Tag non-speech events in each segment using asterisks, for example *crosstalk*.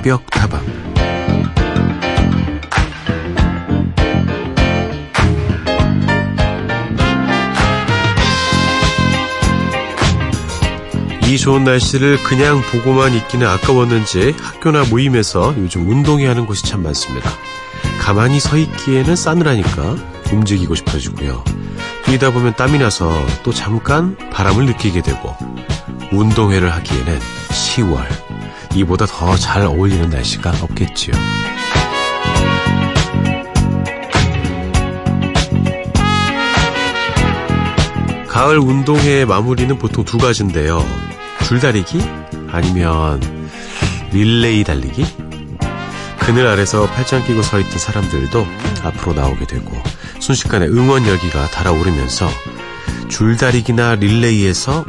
새벽 다방 이 좋은 날씨를 그냥 보고만 있기는 아까웠는지 학교나 모임에서 요즘 운동해야 하는 곳이 참 많습니다. 가만히 서 있기에는 싸늘하니까 움직이고 싶어지고요. 뛰다 보면 땀이 나서 또 잠깐 바람을 느끼게 되고 운동회를 하기에는 10월 이보다 더 잘 어울리는 날씨가 없겠지요. 가을 운동회 마무리는 보통 두 가지인데요. 줄다리기 아니면 릴레이 달리기 그늘 아래서 팔짱 끼고 서 있던 사람들도 앞으로 나오게 되고 순식간에 응원 열기가 달아오르면서 줄다리기나 릴레이에서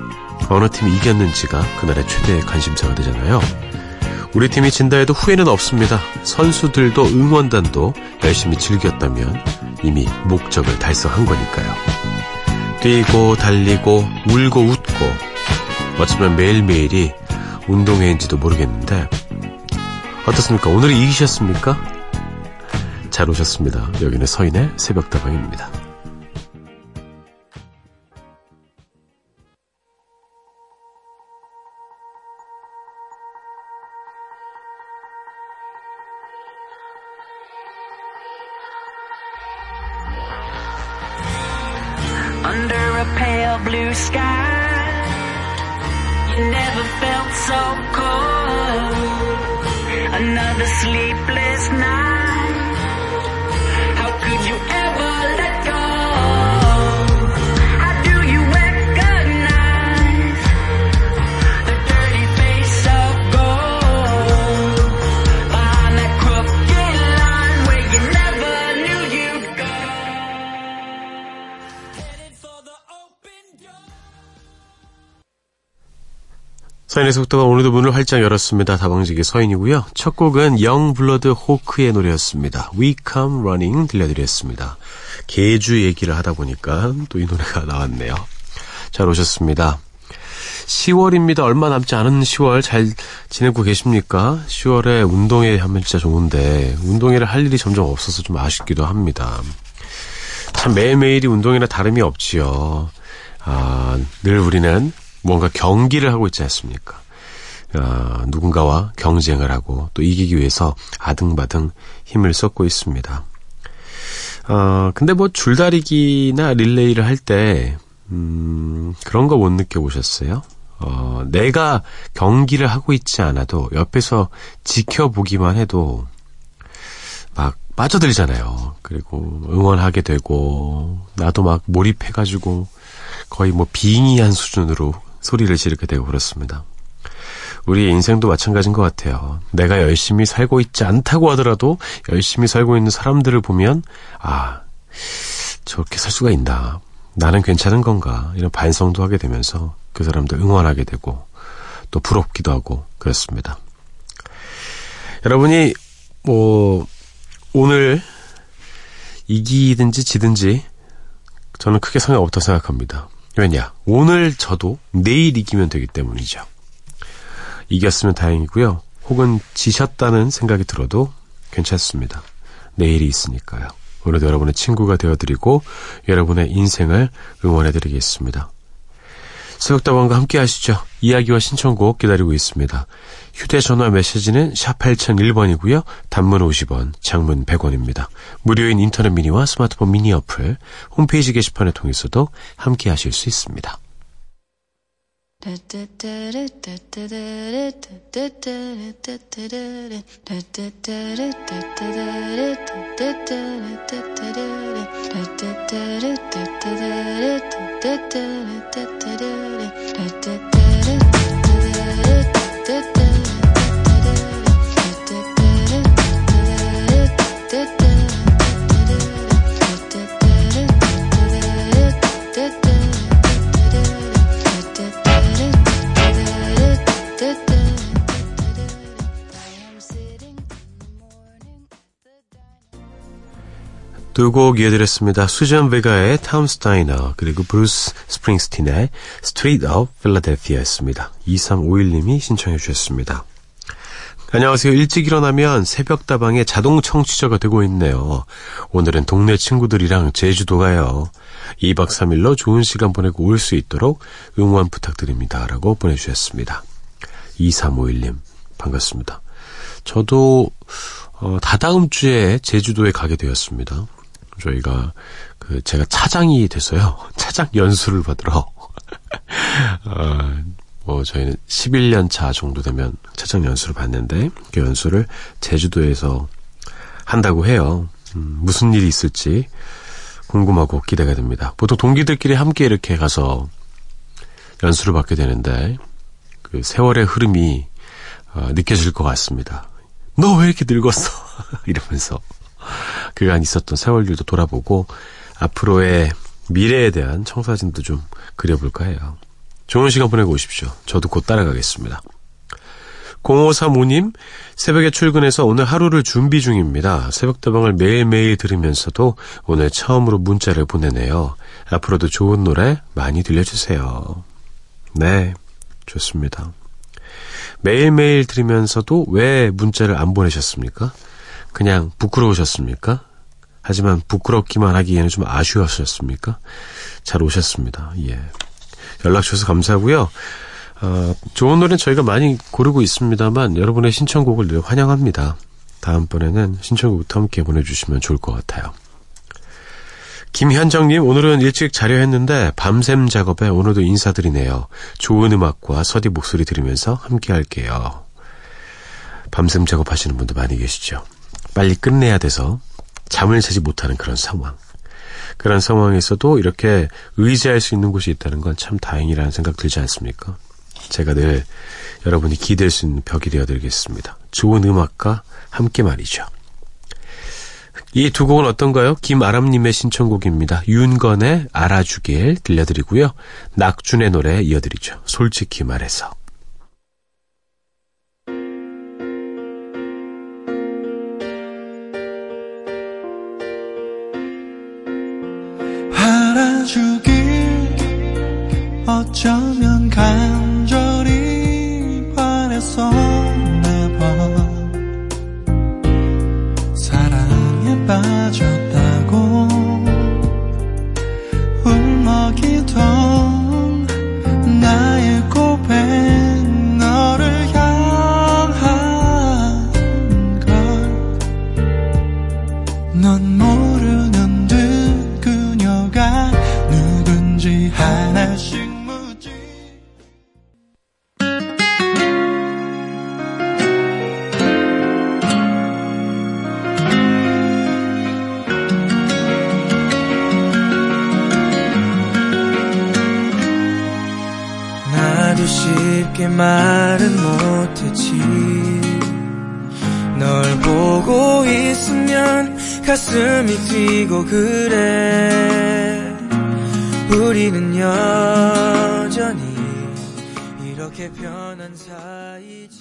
어느 팀이 이겼는지가 그날의 최대 관심사가 되잖아요. 우리 팀이 진다 해도 후회는 없습니다. 선수들도 응원단도 열심히 즐겼다면 이미 목적을 달성한 거니까요. 뛰고 달리고 울고 웃고 어쩌면 매일매일이 운동회인지도 모르겠는데 어떻습니까? 오늘 이기셨습니까? 잘 오셨습니다. 여기는 서인의 새벽다방입니다. 속도가 오늘도 문을 활짝 열었습니다. 다방지기 서인이고요. 첫 곡은 영블러드 호크의 노래였습니다. We Come Running 들려드렸습니다. 개주 얘기를 하다 보니까 또 이 노래가 나왔네요. 잘 오셨습니다. 10월입니다. 얼마 남지 않은 10월 잘 지내고 계십니까? 10월에 운동회 하면 진짜 좋은데 운동회를 할 일이 점점 없어서 좀 아쉽기도 합니다. 참 매일매일이 운동이나 다름이 없지요. 아, 늘 우리는 뭔가 경기를 하고 있지 않습니까? 아, 누군가와 경쟁을 하고 또 이기기 위해서 아등바등 힘을 쏟고 있습니다. 아, 근데 뭐 줄다리기나 릴레이를 할 때, 음, 그런 거 못 느껴보셨어요? 어, 내가 경기를 하고 있지 않아도 옆에서 지켜보기만 해도 막 빠져들잖아요. 그리고 응원하게 되고, 나도 막 몰입해가지고 거의 뭐 빙의한 수준으로 소리를 지르게 되고 그렇습니다. 우리의 인생도 마찬가지인 것 같아요. 내가 열심히 살고 있지 않다고 하더라도 열심히 살고 있는 사람들을 보면, 아, 저렇게 살 수가 있나. 나는 괜찮은 건가. 이런 반성도 하게 되면서 그 사람들 응원하게 되고 또 부럽기도 하고 그렇습니다. 여러분이 뭐, 오늘 이기든지 지든지 저는 크게 상관없다고 생각합니다. 왜냐? 오늘 저도 내일 이기면 되기 때문이죠. 이겼으면 다행이고요. 혹은 지셨다는 생각이 들어도 괜찮습니다. 내일이 있으니까요. 오늘도 여러분의 친구가 되어드리고 여러분의 인생을 응원해드리겠습니다. 새벽다방과 함께 하시죠. 이야기와 신청곡 기다리고 있습니다. 휴대전화 메시지는 샵 8001번이고요. 단문 50원, 장문 100원입니다. 무료인 인터넷 미니와 스마트폰 미니 어플, 홈페이지 게시판을 통해서도 함께 하실 수 있습니다. 두곡 이어드렸습니다. 수잔 베가의 Tom's Diner 그리고 브루스 스프링스틴의 Streets of Philadelphia였습니다. 2351님이 신청해 주셨습니다. 안녕하세요. 일찍 일어나면 새벽 다방에 자동 청취자가 되고 있네요. 오늘은 동네 친구들이랑 제주도 가요. 2박 3일로 좋은 시간 보내고 올 수 있도록 응원 부탁드립니다. 라고 보내주셨습니다. 2351님, 반갑습니다. 저도, 어, 다다음 주에 제주도에 가게 되었습니다. 저희가, 그, 제가 차장이 돼서요. *laughs* 차장 연수를 받으러, *laughs* 어, 뭐 저희는 11년 차 정도 되면 차장 연수를 받는데 그 연수를 제주도에서 한다고 해요. 음, 무슨 일이 있을지 궁금하고 기대가 됩니다. 보통 동기들끼리 함께 이렇게 가서 연수를 받게 되는데 그 세월의 흐름이 어, 느껴질 것 같습니다. 너 왜 이렇게 늙었어? *laughs* 이러면서 그간 있었던 세월들도 돌아보고 앞으로의 미래에 대한 청사진도 좀 그려볼까 해요. 좋은 시간 보내고 오십시오. 저도 곧 따라가겠습니다. 0535님, 새벽에 출근해서 오늘 하루를 준비 중입니다. 새벽다방을 매일매일 들으면서도 오늘 처음으로 문자를 보내네요. 앞으로도 좋은 노래 많이 들려주세요. 네, 좋습니다. 매일매일 들으면서도 왜 문자를 안 보내셨습니까? 그냥 부끄러우셨습니까? 하지만 부끄럽기만 하기에는 좀 아쉬웠었습니까? 잘 오셨습니다. 예. 연락 주셔서 감사하고요. 어, 좋은 노래는 저희가 많이 고르고 있습니다만 여러분의 신청곡을 늘 환영합니다. 다음번에는 신청곡부터 함께 보내주시면 좋을 것 같아요. 김현정님, 오늘은 일찍 자려 했는데 밤샘 작업에 오늘도 인사드리네요. 좋은 음악과 서디 목소리 들으면서 함께 할게요. 밤샘 작업하시는 분도 많이 계시죠. 빨리 끝내야 돼서 잠을 자지 못하는 그런 상황. 그런 상황에서도 이렇게 의지할 수 있는 곳이 있다는 건 참 다행이라는 생각 들지 않습니까? 제가 늘 여러분이 기댈 수 있는 벽이 되어드리겠습니다. 좋은 음악과 함께 말이죠. 이 두 곡은 어떤가요? 김아람님의 신청곡입니다. 윤건의 알아주길 들려드리고요. 낙준의 노래 이어드리죠. 솔직히 말해서. 나도 쉽게 말은 못했지. 널 보고 있으면 가슴이 뛰고 그래. 우리는 여전히 이렇게 변한 사이지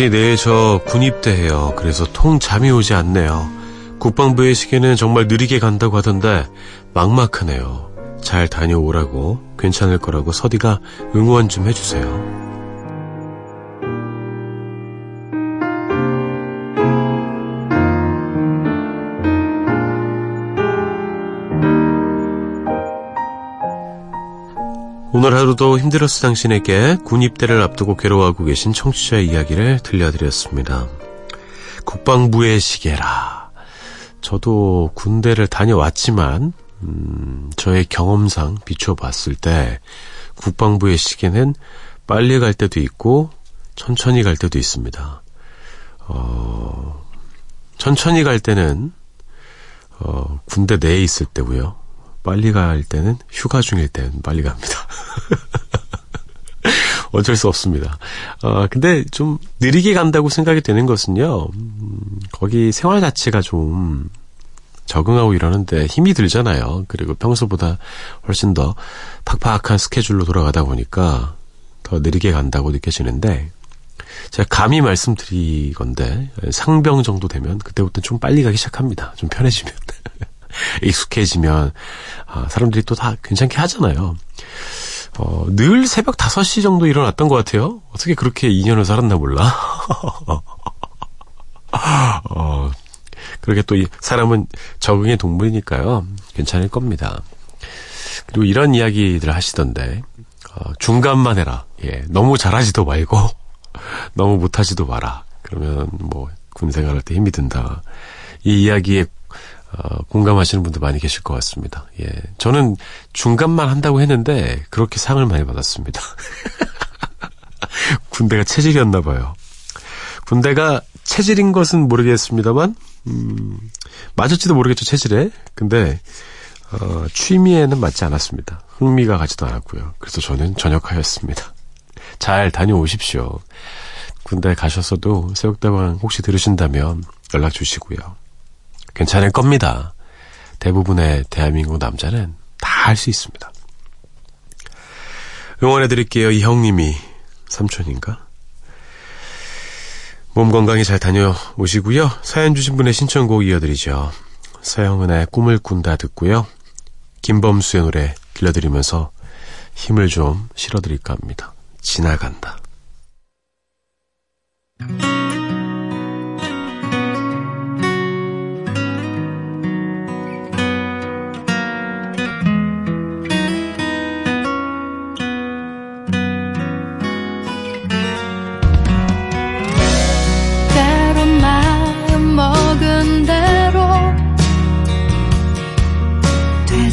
서디 내일 저 군입대 해요. 그래서 통 잠이 오지 않네요. 국방부의 시계는 정말 느리게 간다고 하던데 막막하네요. 잘 다녀오라고 괜찮을 거라고 서디가 응원 좀 해주세요. 오늘 하루도 힘들었을 당신에게 군입대를 앞두고 괴로워하고 계신 청취자의 이야기를 들려드렸습니다. 국방부의 시계라. 저도 군대를 다녀왔지만, 음, 저의 경험상 비추어 봤을 때, 국방부의 시계는 빨리 갈 때도 있고, 천천히 갈 때도 있습니다. 어, 천천히 갈 때는, 어, 군대 내에 있을 때고요. 빨리 갈 때는 휴가 중일 때는 빨리 갑니다. *laughs* 어쩔 수 없습니다. 어, 근데 좀 느리게 간다고 생각이 되는 것은요, 음, 거기 생활 자체가 좀 적응하고 이러는데 힘이 들잖아요. 그리고 평소보다 훨씬 더 팍팍한 스케줄로 돌아가다 보니까 더 느리게 간다고 느껴지는데, 제가 감히 말씀드리건데, 상병 정도 되면 그때부터 좀 빨리 가기 시작합니다. 좀 편해지면. *laughs* *laughs* 익숙해지면, 아, 사람들이 또 다 괜찮게 하잖아요. 어, 늘 새벽 5시 정도 일어났던 것 같아요. 어떻게 그렇게 2년을 살았나 몰라. *laughs* 어, 그렇게 또이 사람은 적응의 동물이니까요. 괜찮을 겁니다. 그리고 이런 이야기들 하시던데, 어, 중간만 해라. 예, 너무 잘하지도 말고, *laughs* 너무 못하지도 마라. 그러면 뭐, 군 생활할 때 힘이 든다. 이 이야기에 어, 공감하시는 분도 많이 계실 것 같습니다. 예. 저는 중간만 한다고 했는데 그렇게 상을 많이 받았습니다. *laughs* 군대가 체질이었나 봐요. 군대가 체질인 것은 모르겠습니다만 음, 맞을지도 모르겠죠 체질에. 근데 어, 취미에는 맞지 않았습니다. 흥미가 가지도 않았고요. 그래서 저는 전역하였습니다. 잘 다녀오십시오. 군대 가셨어도 새벽다방 혹시 들으신다면 연락 주시고요. 괜찮을 겁니다. 대부분의 대한민국 남자는 다 할 수 있습니다. 응원해 드릴게요. 이 형님이 삼촌인가? 몸 건강히 잘 다녀오시고요. 사연 주신 분의 신청곡 이어드리죠. 서영은의 꿈을 꾼다 듣고요. 김범수의 노래 들려드리면서 힘을 좀 실어드릴까 합니다. 지나간다.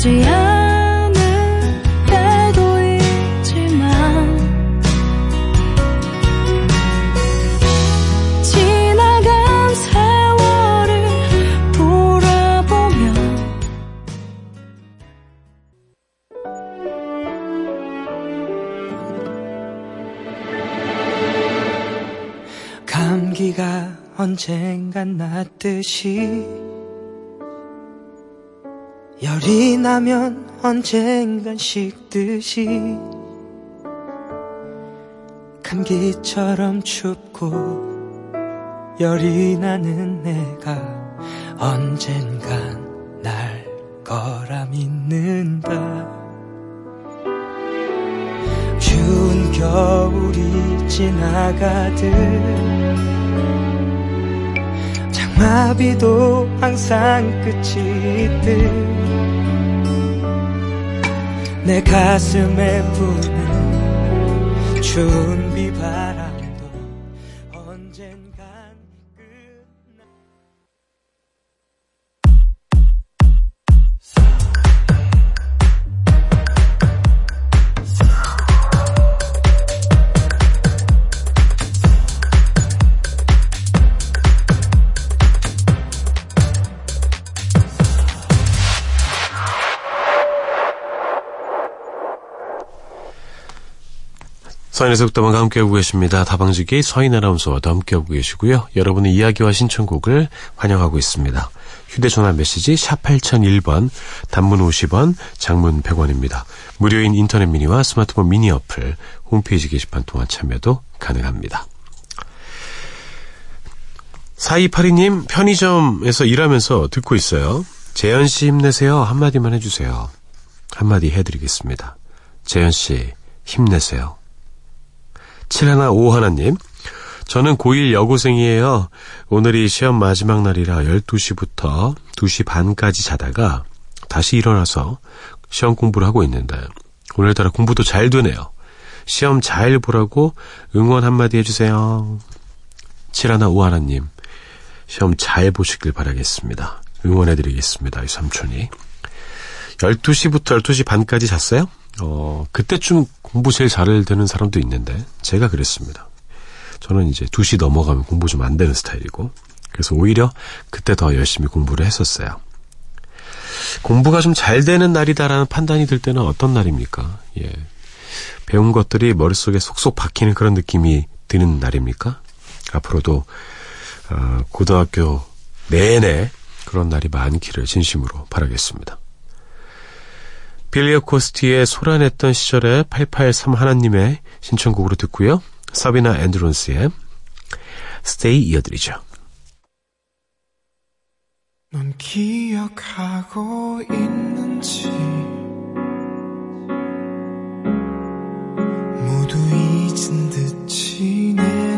되지 않을 때도 있지만 지나간 세월을 돌아보면 감기가 언젠간 낫듯이 열이 나면 언젠간 식듯이 감기처럼 춥고 열이 나는 내가 언젠간 날 거라 믿는다. 추운 겨울이 지나가듯 장마비도 항상 끝이 있듯 내 가슴에 부는 추운 비바람 서인의 속담과 함께하고 계십니다. 다방지기 서인 아나운서와도 함께하고 계시고요. 여러분의 이야기와 신청곡을 환영하고 있습니다. 휴대전화 메시지 샵 8001번, 단문 50원, 장문 100원입니다. 무료인 인터넷 미니와 스마트폰 미니 어플, 홈페이지 게시판 통한 참여도 가능합니다. 4282님, 편의점에서 일하면서 듣고 있어요. 재현 씨 힘내세요. 한마디만 해주세요. 한마디 해드리겠습니다. 재현 씨, 힘내세요. 7151님, 저는 고1 여고생이에요. 오늘이 시험 마지막 날이라 12시부터 2시 반까지 자다가 다시 일어나서 시험 공부를 하고 있는데 오늘따라 공부도 잘 되네요. 시험 잘 보라고 응원 한마디 해주세요. 7151님, 시험 잘 보시길 바라겠습니다. 응원해드리겠습니다. 이 삼촌이. 12시부터 12시 반까지 잤어요? 어, 그때쯤 공부 제일 잘 되는 사람도 있는데, 제가 그랬습니다. 저는 이제 2시 넘어가면 공부 좀 안 되는 스타일이고, 그래서 오히려 그때 더 열심히 공부를 했었어요. 공부가 좀 잘 되는 날이다라는 판단이 들 때는 어떤 날입니까? 예. 배운 것들이 머릿속에 속속 박히는 그런 느낌이 드는 날입니까? 앞으로도, 어, 고등학교 내내 그런 날이 많기를 진심으로 바라겠습니다. 빌리어 코스티의 소란했던 시절에 883 하나님의 신청곡으로 듣고요. 사비나 앤드론스의 Stay 이어드리죠. 넌 기억하고 있는지 모두 잊은 듯 지내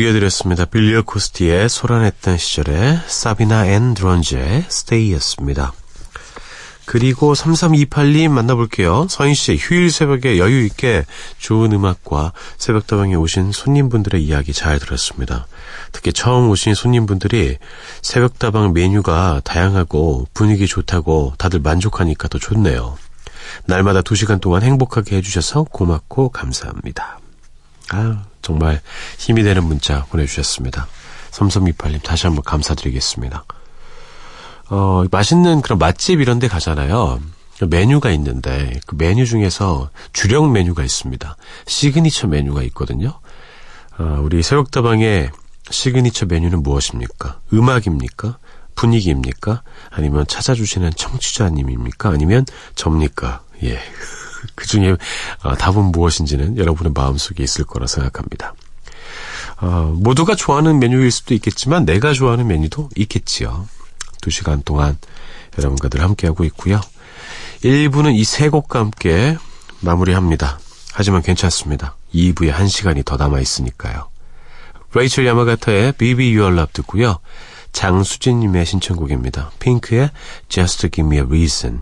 곡 이어드렸습니다. 빌리어코스티의 소란했던 시절에 사비나 앤 드론즈의 Stay였습니다. 그리고 3328님 만나볼게요. 서인 씨, 휴일 새벽에 여유 있게 좋은 음악과 새벽다방에 오신 손님분들의 이야기 잘 들었습니다. 특히 처음 오신 손님분들이 새벽다방 메뉴가 다양하고 분위기 좋다고 다들 만족하니까 더 좋네요. 날마다 2시간 동안 행복하게 해주셔서 고맙고 감사합니다. 아, 정말 힘이 되는 문자 보내주셨습니다. 3328님 다시 한번 감사드리겠습니다. 어, 맛있는 그런 맛집 이런 데 가잖아요. 메뉴가 있는데 그 메뉴 중에서 주력 메뉴가 있습니다. 시그니처 메뉴가 있거든요. 어, 우리 새벽다방의 시그니처 메뉴는 무엇입니까? 음악입니까? 분위기입니까? 아니면 찾아주시는 청취자님입니까? 아니면 접니까? 예. *laughs* 그 중에 어, 답은 무엇인지는 여러분의 마음속에 있을 거라 생각합니다. 어, 모두가 좋아하는 메뉴일 수도 있겠지만 내가 좋아하는 메뉴도 있겠지요. 두 시간 동안 여러분과 늘 함께하고 있고요. 1부는 이 세 곡과 함께 마무리합니다. 하지만 괜찮습니다. 2부에 1시간이 더 남아있으니까요. 레이첼 야마가타의 Baby You Are Love 듣고요. 장수진님의 신청곡입니다. 핑크의 Just Give Me a Reason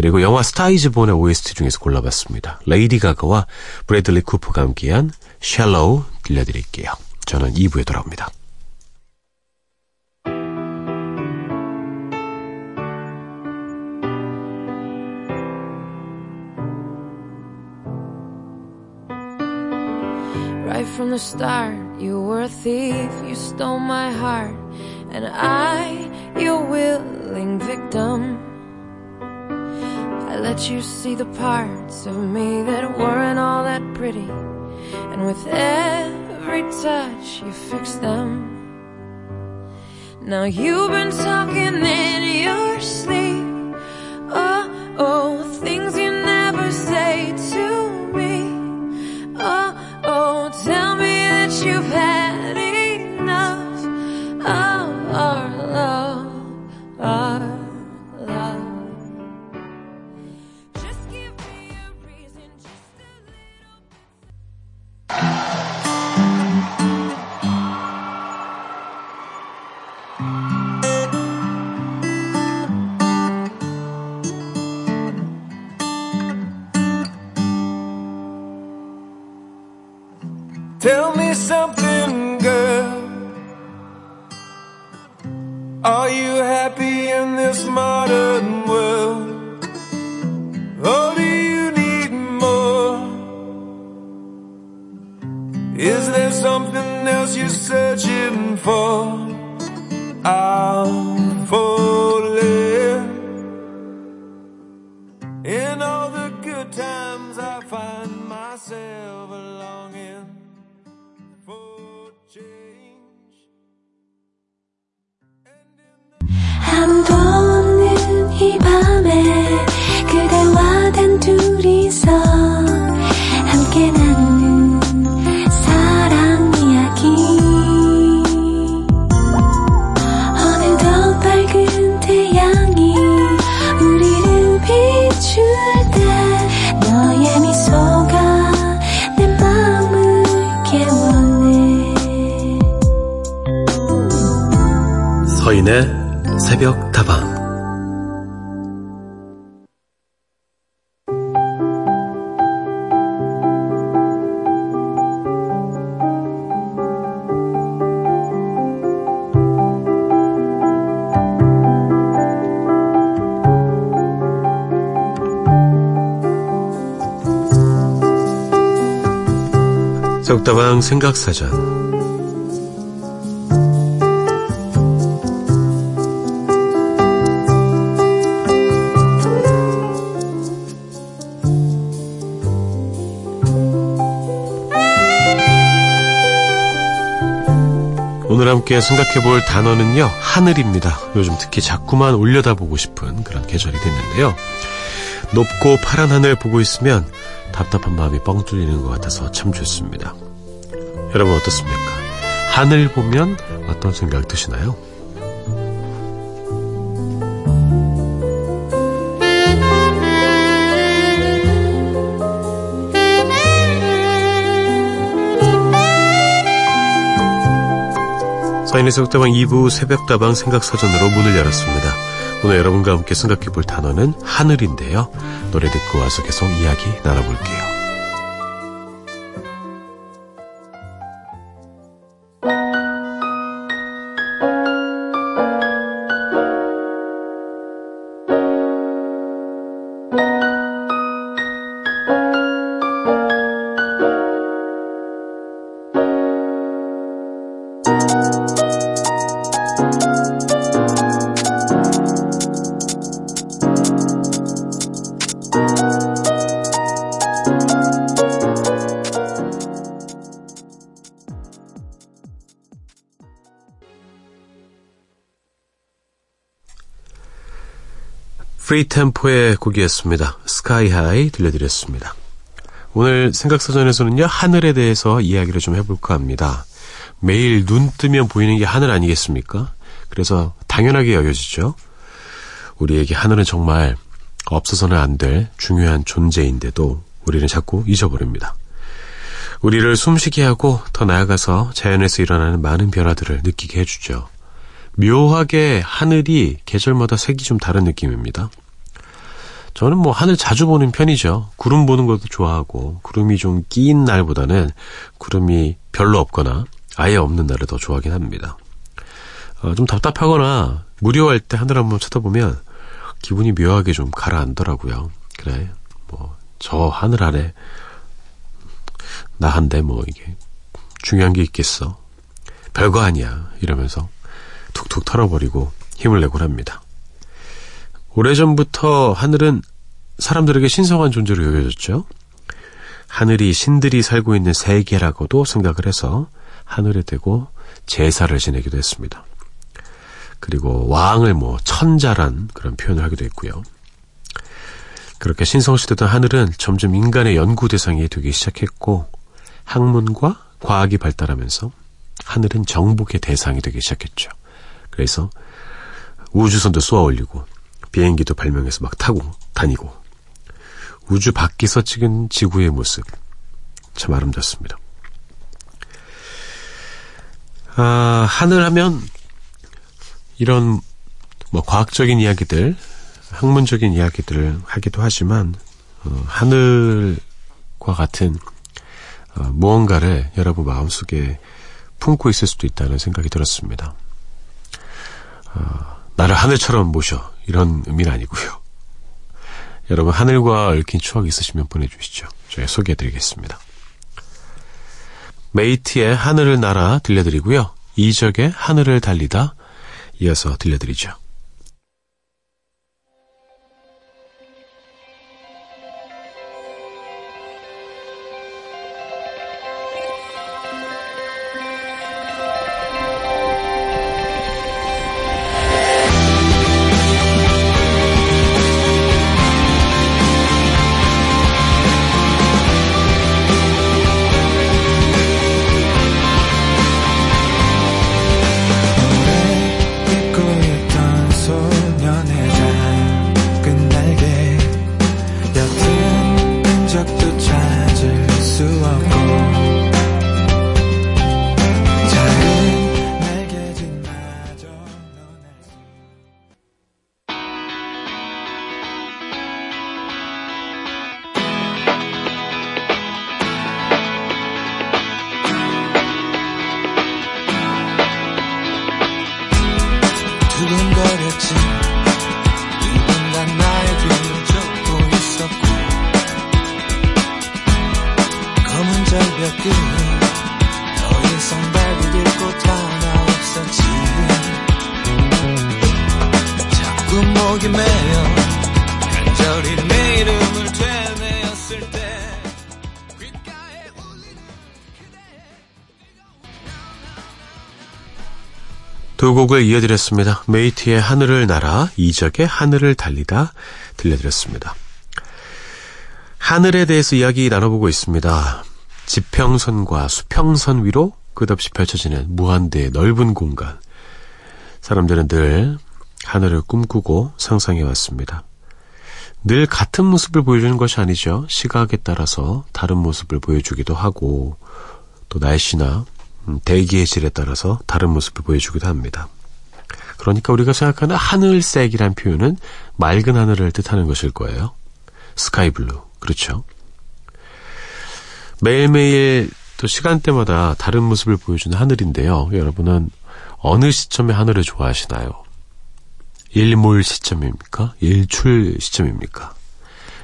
그리고 영화 Star Is Born의 OST 중에서 골라봤습니다. 레이디 가가와 브래들리 쿠퍼가 함께한 Shallow 들려드릴게요. 저는 2부에 돌아옵니다. Right from the start, you were a thief, you stole my heart, and I, your willing victim. Let you see the parts of me that weren't all that pretty, and with every touch, you fixed them. Now you've been talking in your sleep. Oh, oh, things you 서인의 새벽 다방. 새벽다방 생각사전 함께 생각해 볼 단어는요, 하늘입니다. 요즘 특히 자꾸만 올려다보고 싶은 그런 계절이 됐는데요. 높고 파란 하늘 보고 있으면 답답한 마음이 뻥 뚫리는 것 같아서 참 좋습니다. 여러분 어떻습니까? 하늘 보면 어떤 생각 드시나요? 서인의 속다방 2부 새벽다방 생각사전으로 문을 열었습니다. 오늘 여러분과 함께 생각해 볼 단어는 하늘인데요. 노래 듣고 와서 계속 이야기 나눠볼게요. 프리 템포의 곡이었습니다. Sky High 들려드렸습니다. 오늘 생각사전에서는요, 하늘에 대해서 이야기를 좀 해볼까 합니다. 매일 눈 뜨면 보이는 게 하늘 아니겠습니까? 그래서 당연하게 여겨지죠. 우리에게 하늘은 정말 없어서는 안 될 중요한 존재인데도 우리는 자꾸 잊어버립니다. 우리를 숨쉬게 하고 더 나아가서 자연에서 일어나는 많은 변화들을 느끼게 해주죠. 묘하게 하늘이 계절마다 색이 좀 다른 느낌입니다. 저는 뭐 하늘 자주 보는 편이죠. 구름 보는 것도 좋아하고 구름이 좀 끼인 날보다는 구름이 별로 없거나 아예 없는 날을 더 좋아하긴 합니다. 어, 좀 답답하거나 무료할 때 하늘 한번 쳐다보면 기분이 묘하게 좀 가라앉더라고요. 그래, 뭐 저 하늘 아래 나한테 뭐 이게 중요한 게 있겠어. 별거 아니야. 이러면서 툭툭 털어버리고 힘을 내곤 합니다. 오래전부터 하늘은 사람들에게 신성한 존재로 여겨졌죠. 하늘이 신들이 살고 있는 세계라고도 생각을 해서 하늘에 대고 제사를 지내기도 했습니다. 그리고 왕을 뭐 천자란 그런 표현을 하기도 했고요. 그렇게 신성시되던 하늘은 점점 인간의 연구 대상이 되기 시작했고 학문과 과학이 발달하면서 하늘은 정복의 대상이 되기 시작했죠. 그래서 우주선도 쏘아 올리고 비행기도 발명해서 막 타고 다니고 우주 밖에서 찍은 지구의 모습 참 아름답습니다. 아, 하늘 하면 이런 뭐 과학적인 이야기들, 학문적인 이야기들을 하기도 하지만 어, 하늘과 같은 어, 무언가를 여러분 마음속에 품고 있을 수도 있다는 생각이 들었습니다. 어, 나를 하늘처럼 모셔 이런 의미는 아니고요. 여러분 하늘과 얽힌 추억 있으시면 보내주시죠. 저희 소개해드리겠습니다. 메이티의 하늘을 날아 들려드리고요. 이적의 하늘을 달리다 이어서 들려드리죠. 두 곡을 이어드렸습니다. 메이티의 하늘을 날아 이적의 하늘을 달리다 들려드렸습니다. 하늘에 대해서 이야기 나눠보고 있습니다. 지평선과 수평선 위로 끝없이 펼쳐지는 무한대의 넓은 공간. 사람들은 늘 하늘을 꿈꾸고 상상해 왔습니다. 늘 같은 모습을 보여주는 것이 아니죠. 시각에 따라서 다른 모습을 보여주기도 하고 또 날씨나 음, 대기의 질에 따라서 다른 모습을 보여주기도 합니다. 그러니까 우리가 생각하는 하늘색이란 표현은 맑은 하늘을 뜻하는 것일 거예요. 스카이블루. 그렇죠. 매일매일 또 시간대마다 다른 모습을 보여주는 하늘인데요. 여러분은 어느 시점에 하늘을 좋아하시나요? 일몰 시점입니까? 일출 시점입니까?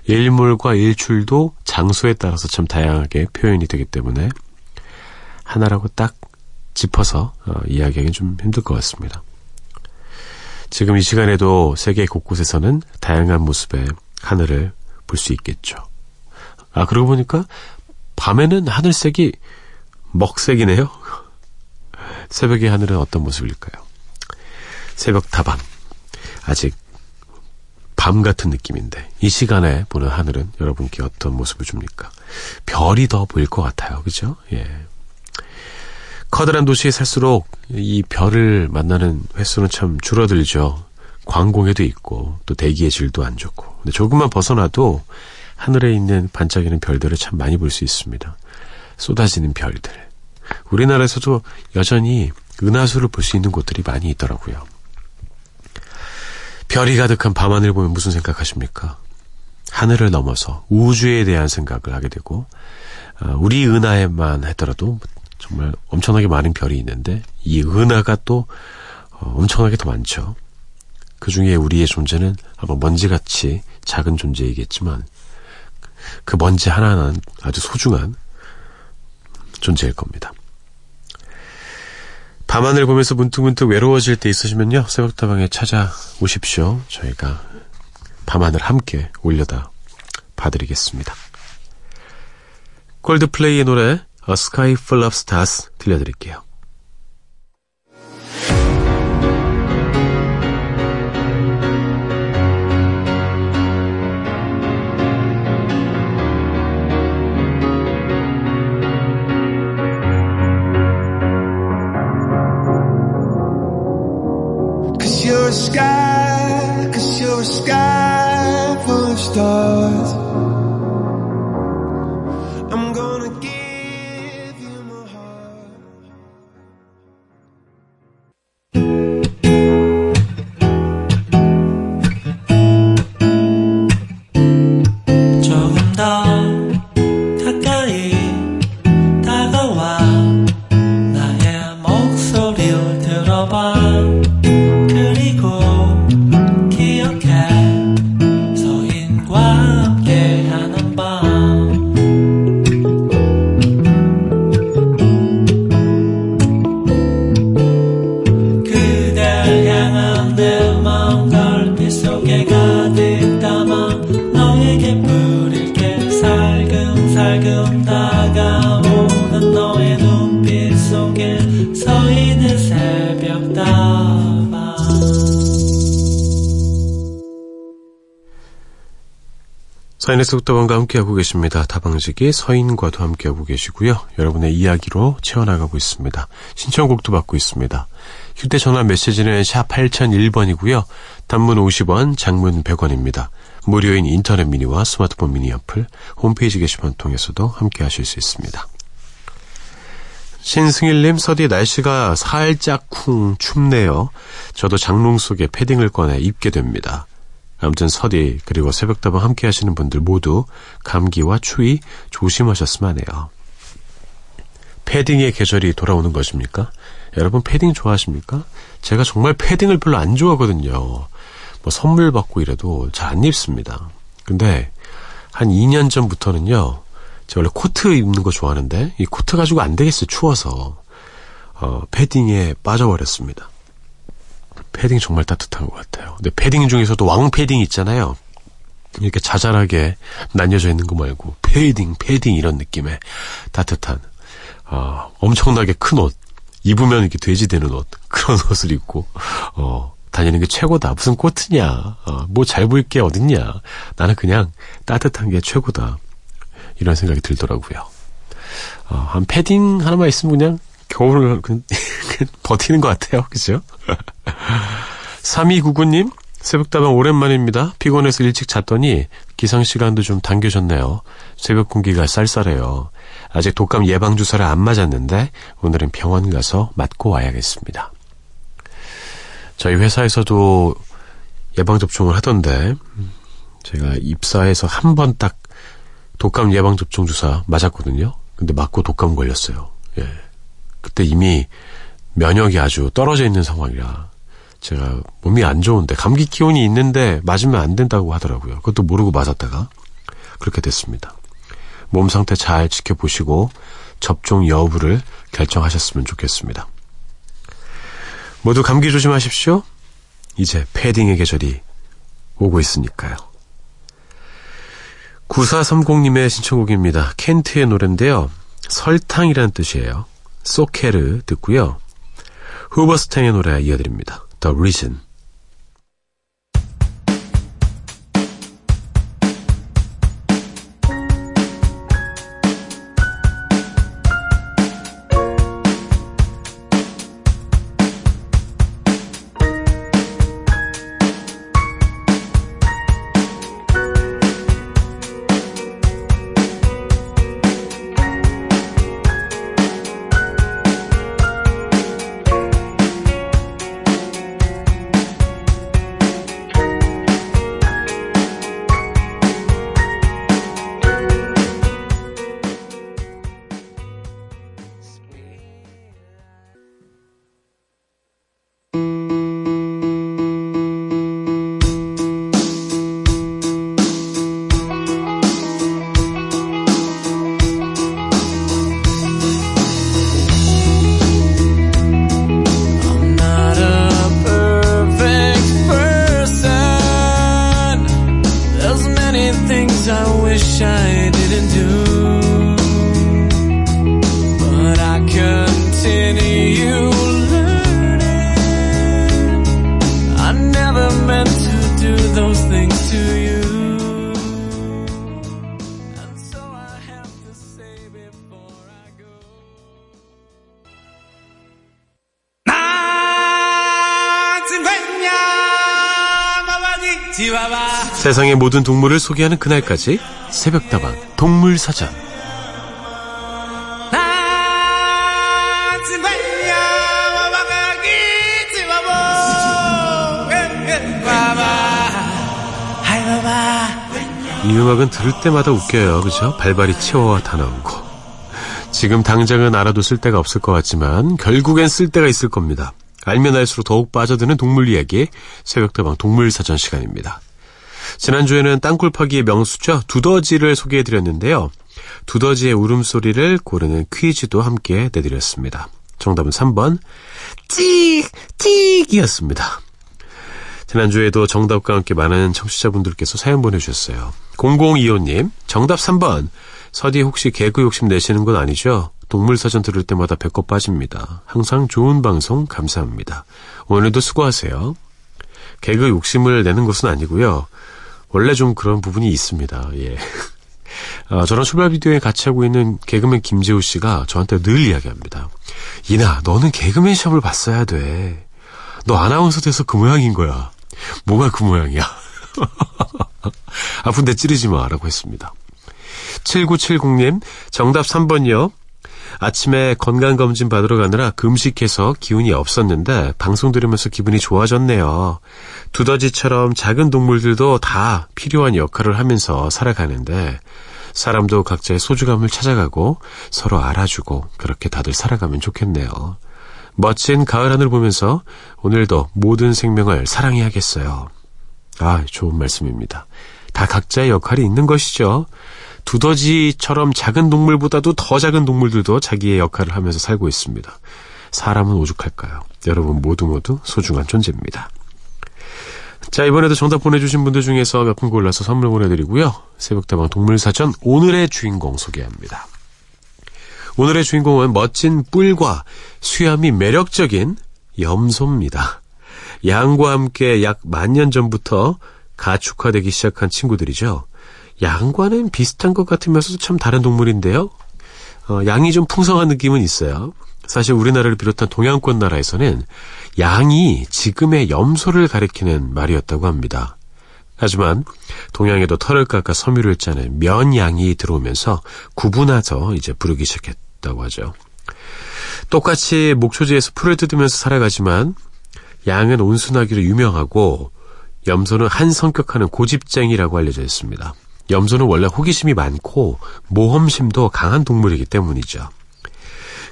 일몰과 일출도 장소에 따라서 참 다양하게 표현이 되기 때문에 하나라고 딱 짚어서 어, 이야기하기는 좀 힘들 것 같습니다. 지금 이 시간에도 세계 곳곳에서는 다양한 모습의 하늘을 볼 수 있겠죠. 아, 그러고 보니까 밤에는 하늘색이 먹색이네요. *laughs* 새벽의 하늘은 어떤 모습일까요? 새벽 다방. 아직 밤 같은 느낌인데 이 시간에 보는 하늘은 여러분께 어떤 모습을 줍니까? 별이 더 보일 것 같아요. 그죠? 예. 커다란 도시에 살수록 이 별을 만나는 횟수는 참 줄어들죠. 광공해도 있고 또 대기의 질도 안 좋고. 근데 조금만 벗어나도 하늘에 있는 반짝이는 별들을 참 많이 볼 수 있습니다. 쏟아지는 별들. 우리나라에서도 여전히 은하수를 볼 수 있는 곳들이 많이 있더라고요. 별이 가득한 밤하늘 보면 무슨 생각하십니까? 하늘을 넘어서 우주에 대한 생각을 하게 되고 어, 우리 은하에만 하더라도 정말 엄청나게 많은 별이 있는데 이 은하가 또 어, 엄청나게 더 많죠. 그 중에 우리의 존재는 아마 먼지같이 작은 존재이겠지만 그 먼지 하나는 아주 소중한 존재일 겁니다. 밤하늘 보면서 문득문득 외로워질 때 있으시면요. 새벽다방에 찾아오십시오. 저희가 밤하늘 함께 올려다 봐드리겠습니다. 콜드플레이의 노래 A Sky Full of Stars 들려드릴게요. Cause you're a sky, 사인에서 북다방과 함께하고 계십니다. 다방지기 서인과도 함께하고 계시고요. 여러분의 이야기로 채워나가고 있습니다. 신청곡도 받고 있습니다. 휴대전화 메시지는 샵 8001번이고요. 단문 50원, 장문 100원입니다. 무료인 인터넷 미니와 스마트폰 미니 어플, 홈페이지 게시판 통해서도 함께하실 수 있습니다. 신승일님, 서디 날씨가 살짝 쿵 춥네요. 저도 장롱 속에 패딩을 꺼내 입게 됩니다. 아무튼 서디 그리고 새벽다방 함께 하시는 분들 모두 감기와 추위 조심하셨으면 하네요. 패딩의 계절이 돌아오는 것입니까? 여러분 패딩 좋아하십니까? 제가 정말 패딩을 별로 안 좋아하거든요. 뭐 선물 받고 이래도 잘 안 입습니다. 근데 한 2년 전부터는요. 제가 원래 코트 입는 거 좋아하는데 이 코트 가지고 안 되겠어요. 추워서. 어, 패딩에 빠져버렸습니다. 패딩 정말 따뜻한 것 같아요. 근데 패딩 중에서도 왕 패딩 있잖아요. 이렇게 자잘하게 나뉘어져 있는 거 말고 패딩, 패딩 이런 느낌의 따뜻한 어, 엄청나게 큰 옷, 입으면 이렇게 돼지 되는 옷 *laughs* 그런 옷을 입고 어, 다니는 게 최고다. 무슨 코트냐? 어, 뭐잘 보일 게 어딨냐? 나는 그냥 따뜻한 게 최고다. 이런 생각이 들더라고요. 어, 한 패딩 하나만 있으면 그냥 겨울을 *laughs* 버티는 것 같아요. 그죠? *laughs* 3299님, 새벽다방 오랜만입니다. 피곤해서 일찍 잤더니 기상 시간도 좀 당겨졌네요. 새벽 공기가 쌀쌀해요. 아직 독감 예방 주사를 안 맞았는데 오늘은 병원 가서 맞고 와야겠습니다. 저희 회사에서도 예방 접종을 하던데 제가 입사해서 한 번 딱 독감 예방 접종 주사 맞았거든요. 근데 맞고 독감 걸렸어요. 예. 그때 이미 면역이 아주 떨어져 있는 상황이라 제가 몸이 안 좋은데 감기 기운이 있는데 맞으면 안 된다고 하더라고요. 그것도 모르고 맞았다가 그렇게 됐습니다. 몸 상태 잘 지켜보시고 접종 여부를 결정하셨으면 좋겠습니다. 모두 감기 조심하십시오. 이제 패딩의 계절이 오고 있으니까요. 9430님의 신청곡입니다. 켄트의 노래인데요. 설탕이라는 뜻이에요. 소케르 듣고요. 후버스탱의 노래 이어드립니다. The Reason. 세상의 모든 동물을 소개하는 그날까지 새벽다방 동물사전. 이 음악은 들을 때마다 웃겨요. 그죠? 발발이 치어와 다 나온 거. 지금 당장은 알아도 쓸 데가 없을 것 같지만 결국엔 쓸 데가 있을 겁니다. 알면 알수록 더욱 빠져드는 동물 이야기 새벽다방 동물사전 시간입니다. 지난주에는 땅굴 파기의 명수죠. 두더지를 소개해드렸는데요. 두더지의 울음소리를 고르는 퀴즈도 함께 내드렸습니다. 정답은 3번 찍! 찍이었습니다. 지난주에도 정답과 함께 많은 청취자분들께서 사연 보내주셨어요. 0025님, 정답 3번. 서디 혹시 개그 욕심 내시는 건 아니죠? 동물사전 들을 때마다 배꼽 빠집니다. 항상 좋은 방송 감사합니다. 오늘도 수고하세요. 개그 욕심을 내는 것은 아니고요. 원래 좀 그런 부분이 있습니다. 예. *laughs* 어, 저랑 출발 비디오에 같이 하고 있는 개그맨 김재우 씨가 저한테 늘 이야기합니다. 이나, 너는 개그맨 시험을 봤어야 돼. 너 아나운서 돼서 그 모양인 거야. 뭐가 그 모양이야? *laughs* 아픈데 찌르지 마. 라고 했습니다. 7970님, 정답 3번이요. 아침에 건강검진 받으러 가느라 금식해서 기운이 없었는데 방송 들으면서 기분이 좋아졌네요. 두더지처럼 작은 동물들도 다 필요한 역할을 하면서 살아가는데 사람도 각자의 소중함을 찾아가고 서로 알아주고 그렇게 다들 살아가면 좋겠네요. 멋진 가을 하늘 보면서 오늘도 모든 생명을 사랑해야겠어요. 아, 좋은 말씀입니다. 다 각자의 역할이 있는 것이죠. 두더지처럼 작은 동물보다도 더 작은 동물들도 자기의 역할을 하면서 살고 있습니다. 사람은 오죽할까요? 여러분 모두 모두 소중한 존재입니다. 자, 이번에도 정답 보내주신 분들 중에서 몇 분 골라서 선물 보내드리고요. 새벽다방 동물사전 오늘의 주인공 소개합니다. 오늘의 주인공은 멋진 뿔과 수염이 매력적인 염소입니다. 양과 함께 약 만 년 전부터 가축화되기 시작한 친구들이죠. 양과는 비슷한 것 같으면서도 참 다른 동물인데요. 어, 양이 좀 풍성한 느낌은 있어요. 사실 우리나라를 비롯한 동양권 나라에서는 양이 지금의 염소를 가리키는 말이었다고 합니다. 하지만 동양에도 털을 깎아 섬유를 짜는 면양이 들어오면서 구분해서 이제 부르기 시작했다고 하죠. 똑같이 목초지에서 풀을 뜯으면서 살아가지만 양은 온순하기로 유명하고 염소는 한 성격하는 고집쟁이라고 알려져 있습니다. 염소는 원래 호기심이 많고 모험심도 강한 동물이기 때문이죠.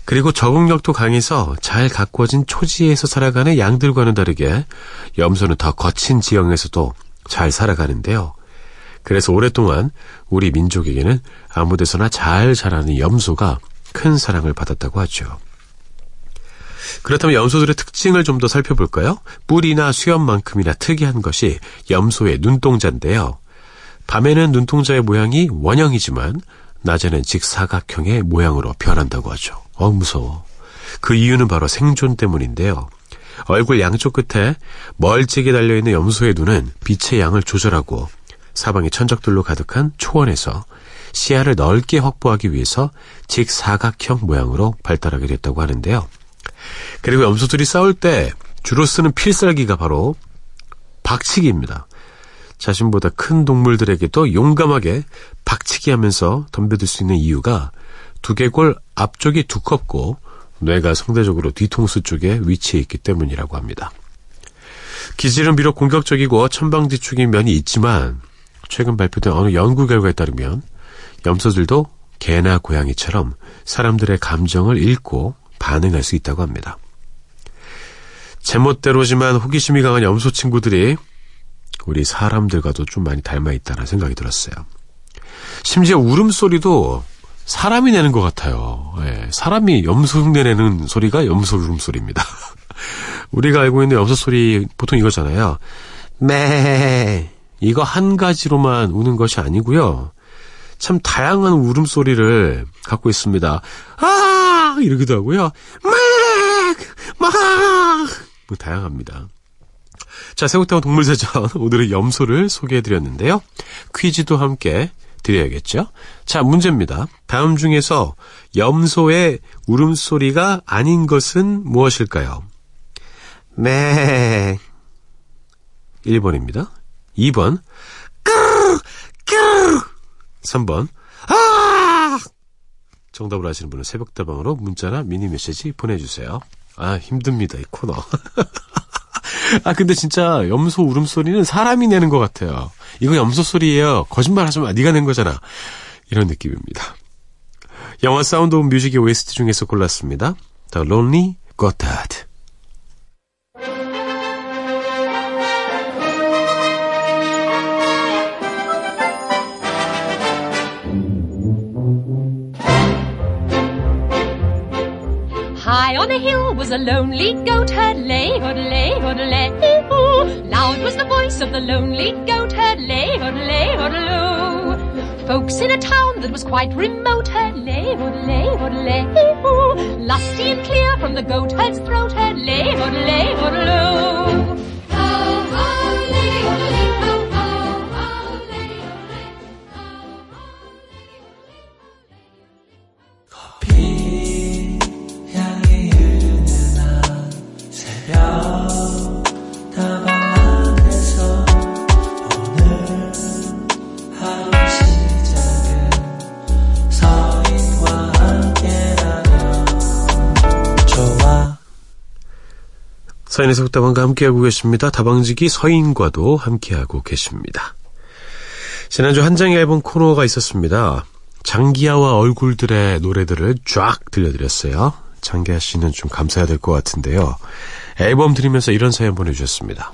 그리고 적응력도 강해서 잘 가꾸어진 초지에서 살아가는 양들과는 다르게 염소는 더 거친 지형에서도 잘 살아가는데요. 그래서 오랫동안 우리 민족에게는 아무데서나 잘 자라는 염소가 큰 사랑을 받았다고 하죠. 그렇다면 염소들의 특징을 좀 더 살펴볼까요? 뿔이나 수염만큼이나 특이한 것이 염소의 눈동자인데요. 밤에는 눈동자의 모양이 원형이지만 낮에는 직사각형의 모양으로 변한다고 하죠. 어, 무서워. 그 이유는 바로 생존 때문인데요. 얼굴 양쪽 끝에 멀찍이 달려있는 염소의 눈은 빛의 양을 조절하고 사방이 천적들로 가득한 초원에서 시야를 넓게 확보하기 위해서 직사각형 모양으로 발달하게 됐다고 하는데요. 그리고 염소들이 싸울 때 주로 쓰는 필살기가 바로 박치기입니다. 자신보다 큰 동물들에게도 용감하게 박치기 하면서 덤벼들 수 있는 이유가 두개골 앞쪽이 두껍고 뇌가 상대적으로 뒤통수 쪽에 위치해 있기 때문이라고 합니다. 기질은 비록 공격적이고 천방지축인 면이 있지만 최근 발표된 어느 연구 결과에 따르면 염소들도 개나 고양이처럼 사람들의 감정을 읽고 반응할 수 있다고 합니다. 제멋대로지만 호기심이 강한 염소 친구들이 우리 사람들과도 좀 많이 닮아 있다는 생각이 들었어요. 심지어 울음소리도 사람이 내는 것 같아요. 예, 사람이 염소 흉내 내는 소리가 염소 울음소리입니다. *laughs* 우리가 알고 있는 염소 소리 보통 이거잖아요. 매 이거 한 가지로만 우는 것이 아니고요. 참 다양한 울음소리를 갖고 있습니다. 아 이러기도 하고요. 막 막 뭐 다양합니다. 자, 새우타운 동물사전 *laughs* 오늘의 염소를 소개해드렸는데요. 퀴즈도 함께 드려야겠죠? 자, 문제입니다. 다음 중에서 염소의 울음소리가 아닌 것은 무엇일까요? 네. 1번입니다. 2번. 끄르! 끄르! 3번. 아! 정답을 아시는 분은 새벽다방으로 문자나 미니 메시지 보내주세요. 아, 힘듭니다, 이 코너. *laughs* 아, 근데 진짜 염소 울음소리는 사람이 내는 것 같아요. 이거 염소 소리예요. 거짓말 하지 마. 네가 낸 거잖아. 이런 느낌입니다. 영화 Sound of Music의 OST 중에서 골랐습니다. The Lonely on a hill was a lonely goat herd, lay, hoodlay, hoodlay, hoo. Loud was the voice of the lonely goat herd, lay, hoodlay, hoodloo. folks in a town that was quite remote. Hurley, hurley, hurley, hoo. Lusty and clear from the goat herd's throat. Hurley, hurley, hurley. 향 서인의 속다방과 함께하고 계십니다. 다방지기 서인과도 함께하고 계십니다. 지난주 한 장의 앨범 코너가 있었습니다. 장기하와 얼굴들의 노래들을 쫙 들려드렸어요. 장기하 씨는 좀 감사해야 될 것 같은데요. 앨범 들으면서 이런 사연 보내주셨습니다.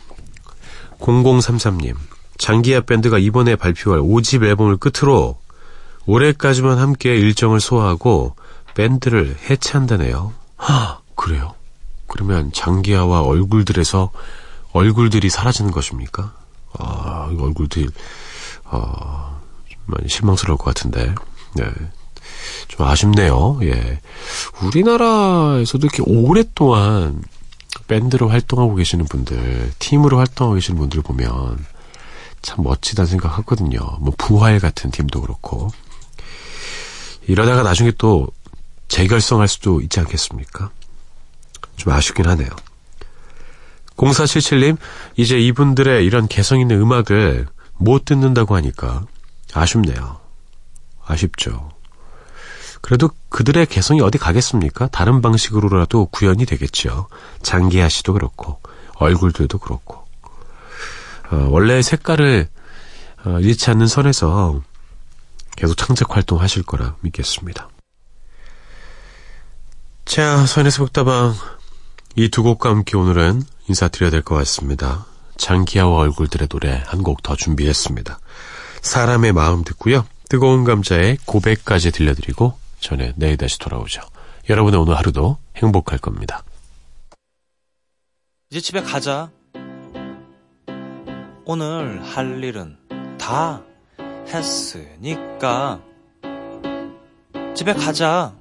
0033님, 장기하 밴드가 이번에 발표할 5집 앨범을 끝으로 올해까지만 함께 일정을 소화하고 밴드를 해체한다네요. 하, 그래요? 그러면 장기하와 얼굴들에서 얼굴들이 사라지는 것입니까? 아, 이 얼굴들, 아, 좀 많이 실망스러울 것 같은데. 네. 좀 아쉽네요. 예. 우리나라에서도 이렇게 오랫동안 밴드로 활동하고 계시는 분들, 팀으로 활동하고 계시는 분들 보면 참 멋지다는 생각하거든요. 뭐 부활 같은 팀도 그렇고. 이러다가 나중에 또 재결성할 수도 있지 않겠습니까? 좀 아쉽긴 하네요. 0477님, 이제 이분들의 이런 개성 있는 음악을 못 듣는다고 하니까 아쉽네요. 아쉽죠. 그래도 그들의 개성이 어디 가겠습니까? 다른 방식으로라도 구현이 되겠죠. 장기하 씨도 그렇고, 얼굴들도 그렇고. 어, 원래 색깔을 어, 잃지 않는 선에서 계속 창작 활동 하실 거라 믿겠습니다. 자, 선의 새벽다방 이 두 곡과 함께 오늘은 인사드려야 될 것 같습니다. 장기하와 얼굴들의 노래 한 곡 더 준비했습니다. 사람의 마음 듣고요. 뜨거운 감자의 고백까지 들려드리고 전에 내일 다시 돌아오죠. 여러분의 오늘 하루도 행복할 겁니다. 이제 집에 가자. 오늘 할 일은 다 했으니까 집에 가자.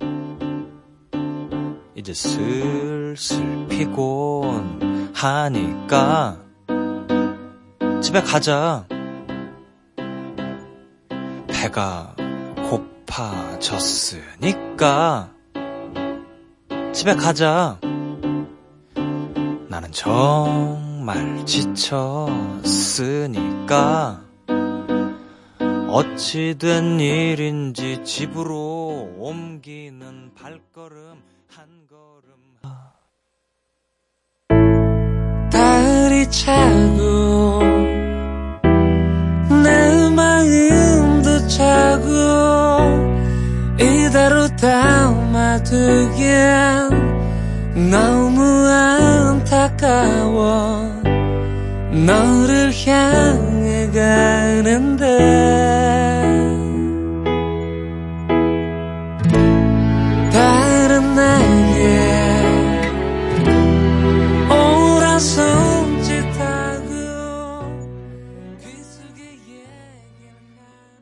이제 슬슬 피곤하니까 집에 가자. 배가 고파졌으니까 집에 가자. 나는 정말 지쳤으니까 어찌된 일인지 집으로 옮기는 발걸음 차고 내 마음도 차고 이대로 담아두기엔 너무 안타까워 너를 향해 가는데